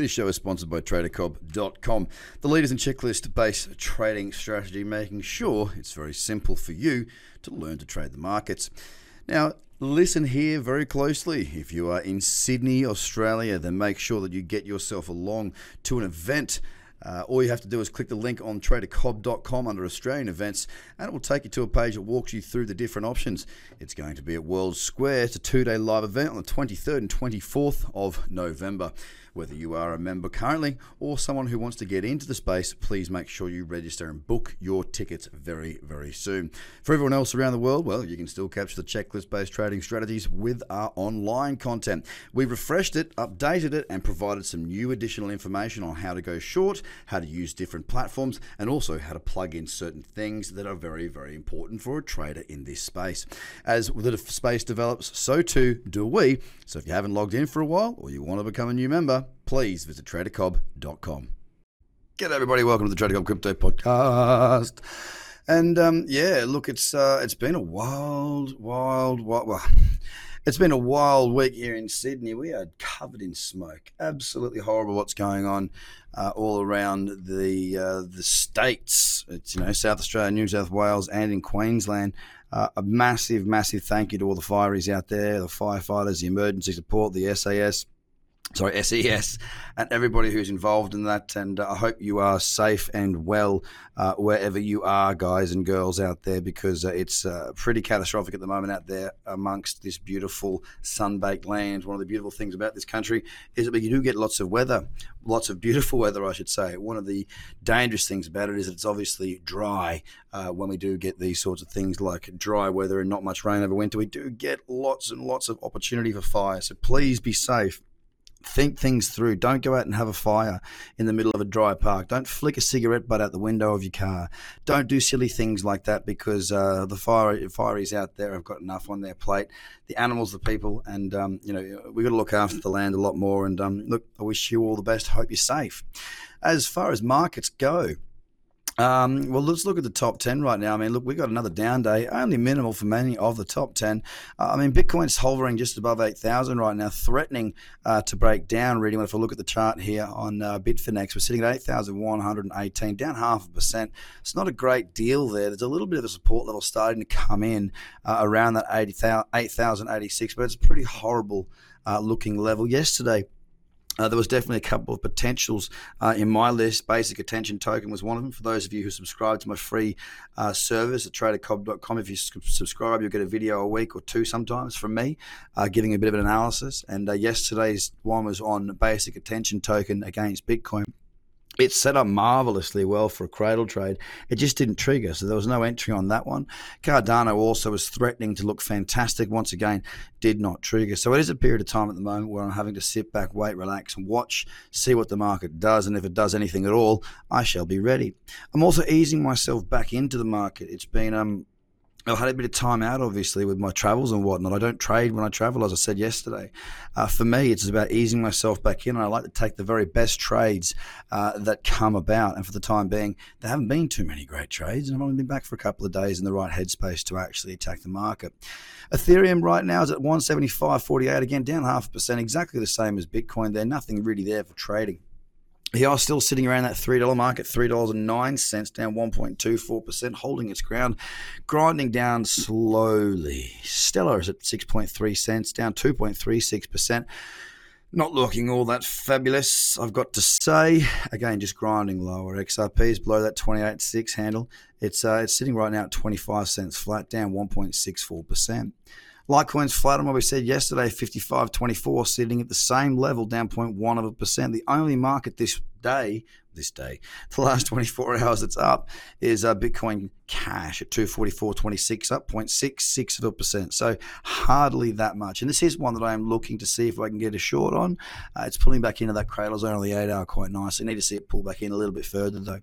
This show is sponsored by TraderCobb.com, the leaders in checklist based trading strategy, making sure it's very simple for you to learn to trade the markets. Now, listen here very closely. If you are in Sydney, Australia, then make sure that you get yourself along to an event. Uh, all you have to do is click the link on tradercobb.com under Australian events, and it will take you to a page that walks you through the different options. It's going to be at World Square. It's a two day live event on the 23rd and 24th of November. Whether you are a member currently or someone who wants to get into the space, please make sure you register and book your tickets very, very soon. For everyone else around the world, well, you can still capture the checklist based trading strategies with our online content. We've refreshed it, updated it, and provided some new additional information on how to go short, how to use different platforms, and also how to plug in certain things that are very, very important for a trader in this space. As the space develops, so too do we. So if you haven't logged in for a while or you want to become a new member, please visit tradercobb.com. G'day, everybody. Welcome to the Trader Cobb Crypto Podcast. And um, yeah, look, it's uh, it's been a wild, wild, wild, it's been a wild week here in Sydney. We are covered in smoke. Absolutely horrible what's going on uh, all around the uh, the states. It's you know South Australia, New South Wales, and in Queensland. Uh, a massive, massive thank you to all the fireys out there, the firefighters, the emergency support, the SAS, sorry, SES, and everybody who's involved in that. And uh, I hope you are safe and well uh, wherever you are, guys and girls out there, because uh, it's uh, pretty catastrophic at the moment out there amongst this beautiful sun-baked land. One of the beautiful things about this country is that we do get lots of weather, lots of beautiful weather, I should say. One of the dangerous things about it is that it's obviously dry. Uh, when we do get these sorts of things like dry weather and not much rain over winter, we do get lots and lots of opportunity for fire. So please be safe think things through. Don't go out and have a fire in the middle of a dry park. Don't flick a cigarette butt out the window of your car. Don't do silly things like that because uh, the fire fireys out there have got enough on their plate. The animals, the people, and um, you know we've got to look after the land a lot more. And um, look, I wish you all the best. Hope you're safe. As far as markets go, um, well, let's look at the top 10 right now. I mean, look, we've got another down day, only minimal for many of the top 10. Uh, I mean, Bitcoin's hovering just above 8,000 right now, threatening uh, to break down. Really, if I look at the chart here on uh, Bitfinex, we're sitting at 8,118, down half a percent. It's not a great deal there. There's a little bit of a support level starting to come in uh, around that 8,086, but it's a pretty horrible uh, looking level. Yesterday, uh, there was definitely a couple of potentials uh, in my list. Basic Attention Token was one of them. For those of you who subscribe to my free uh, service at tradercobb.com, if you subscribe, you'll get a video a week or two sometimes from me, uh, giving a bit of an analysis. And uh, yesterday's one was on Basic Attention Token against Bitcoin it set up marvelously well for a cradle trade. It just didn't trigger, so there was no entry on that one. Cardano also was threatening to look fantastic. Once again, did not trigger. So it is a period of time at the moment where I'm having to sit back, wait, relax, and watch, see what the market does, and if it does anything at all, I shall be ready. I'm also easing myself back into the market. It's been um I've had a bit of time out, obviously, with my travels and whatnot. I don't trade when I travel, as I said yesterday. Uh, for me, it's about easing myself back in. And I like to take the very best trades uh, that come about. And for the time being, there haven't been too many great trades. And I've only been back for a couple of days in the right headspace to actually attack the market. Ethereum right now is at 175.48, again, down half a percent, exactly the same as Bitcoin. There's nothing really there for trading. He are still sitting around that $3 mark at $3.09, down 1.24%, holding its ground, grinding down slowly. Stellar is at 6.3 cents, down 2.36%. Not looking all that fabulous, I've got to say. Again, just grinding lower. XRP is below that 28.6 handle. It's uh, it's sitting right now at 25 cents flat, down 1.64%. Litecoin's flat on what we said yesterday, 55.24, sitting at the same level, down 0.1 of a percent. The only market this day this day. The last 24 hours it's up is uh, Bitcoin Cash at 244.26, up 0.66 of a percent. So hardly that much. And this is one that I am looking to see if I can get a short on. Uh, it's pulling back into that cradle zone on the eight hour quite nicely. Need to see it pull back in a little bit further though.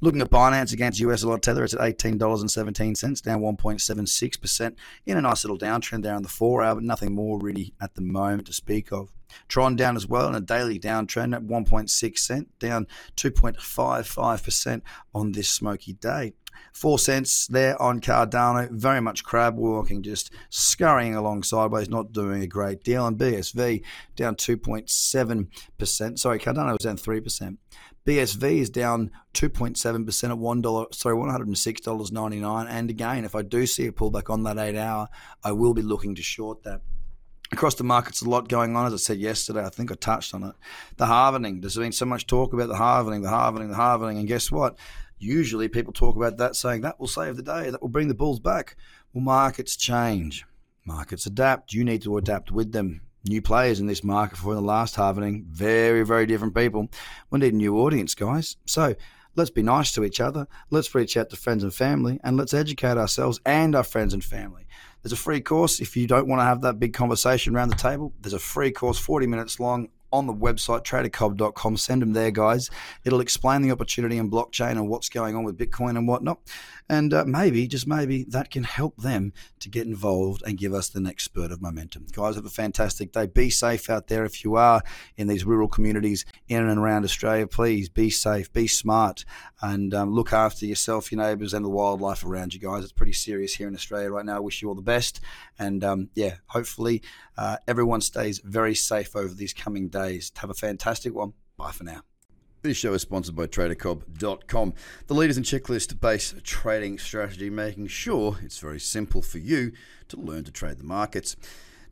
Looking at Binance against US dollar tether, it's at $18.17, down 1.76% in a nice little downtrend there on the four hour, but nothing more really at the moment to speak of. Tron down as well in a daily downtrend at 1.6 cent, down 2.55% on this smoky day. Four cents there on Cardano, very much crab walking, just scurrying along sideways, not doing a great deal. And BSV down 2.7%. Sorry, Cardano was down 3%. BSV is down 2.7% at one dollar, sorry, one hundred and six dollars ninety nine. And again, if I do see a pullback on that eight hour, I will be looking to short that. Across the markets, a lot going on. As I said yesterday, I think I touched on it. The halvening. There's been so much talk about the halvening, the halvening, the halvening, and guess what? Usually, people talk about that, saying that will save the day, that will bring the bulls back. Well, markets change, markets adapt. You need to adapt with them new players in this market for the last halvening. Very, very different people. We need a new audience, guys. So let's be nice to each other. Let's reach out to friends and family and let's educate ourselves and our friends and family. There's a free course if you don't want to have that big conversation around the table. There's a free course, 40 minutes long, on the website, tradercobb.com. Send them there, guys. It'll explain the opportunity in blockchain and what's going on with Bitcoin and whatnot. And uh, maybe, just maybe, that can help them to get involved and give us the next spurt of momentum. Guys, have a fantastic day. Be safe out there if you are in these rural communities in and around Australia. Please be safe, be smart, and um, look after yourself, your neighbours, and the wildlife around you, guys. It's pretty serious here in Australia right now. I wish you all the best. And um, yeah, hopefully uh, everyone stays very safe over these coming days. Have a fantastic one. Bye for now. This show is sponsored by TraderCobb.com, the leaders in checklist based trading strategy, making sure it's very simple for you to learn to trade the markets.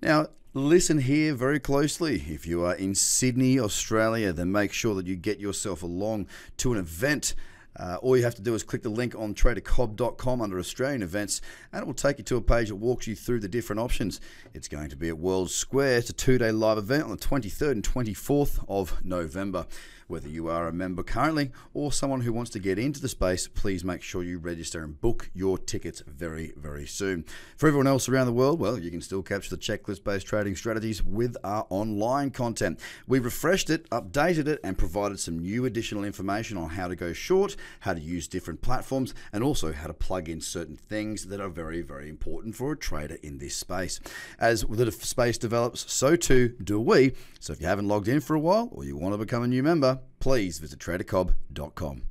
Now, listen here very closely. If you are in Sydney, Australia, then make sure that you get yourself along to an event. Uh, all you have to do is click the link on tradercobb.com under Australian events, and it will take you to a page that walks you through the different options. It's going to be at World Square. It's a two day live event on the 23rd and 24th of November. Whether you are a member currently or someone who wants to get into the space, please make sure you register and book your tickets very, very soon. For everyone else around the world, well, you can still capture the checklist based trading strategies with our online content. We've refreshed it, updated it, and provided some new additional information on how to go short, how to use different platforms, and also how to plug in certain things that are very, very important for a trader in this space. As the space develops, so too do we. So if you haven't logged in for a while or you want to become a new member, please visit tradercobb.com.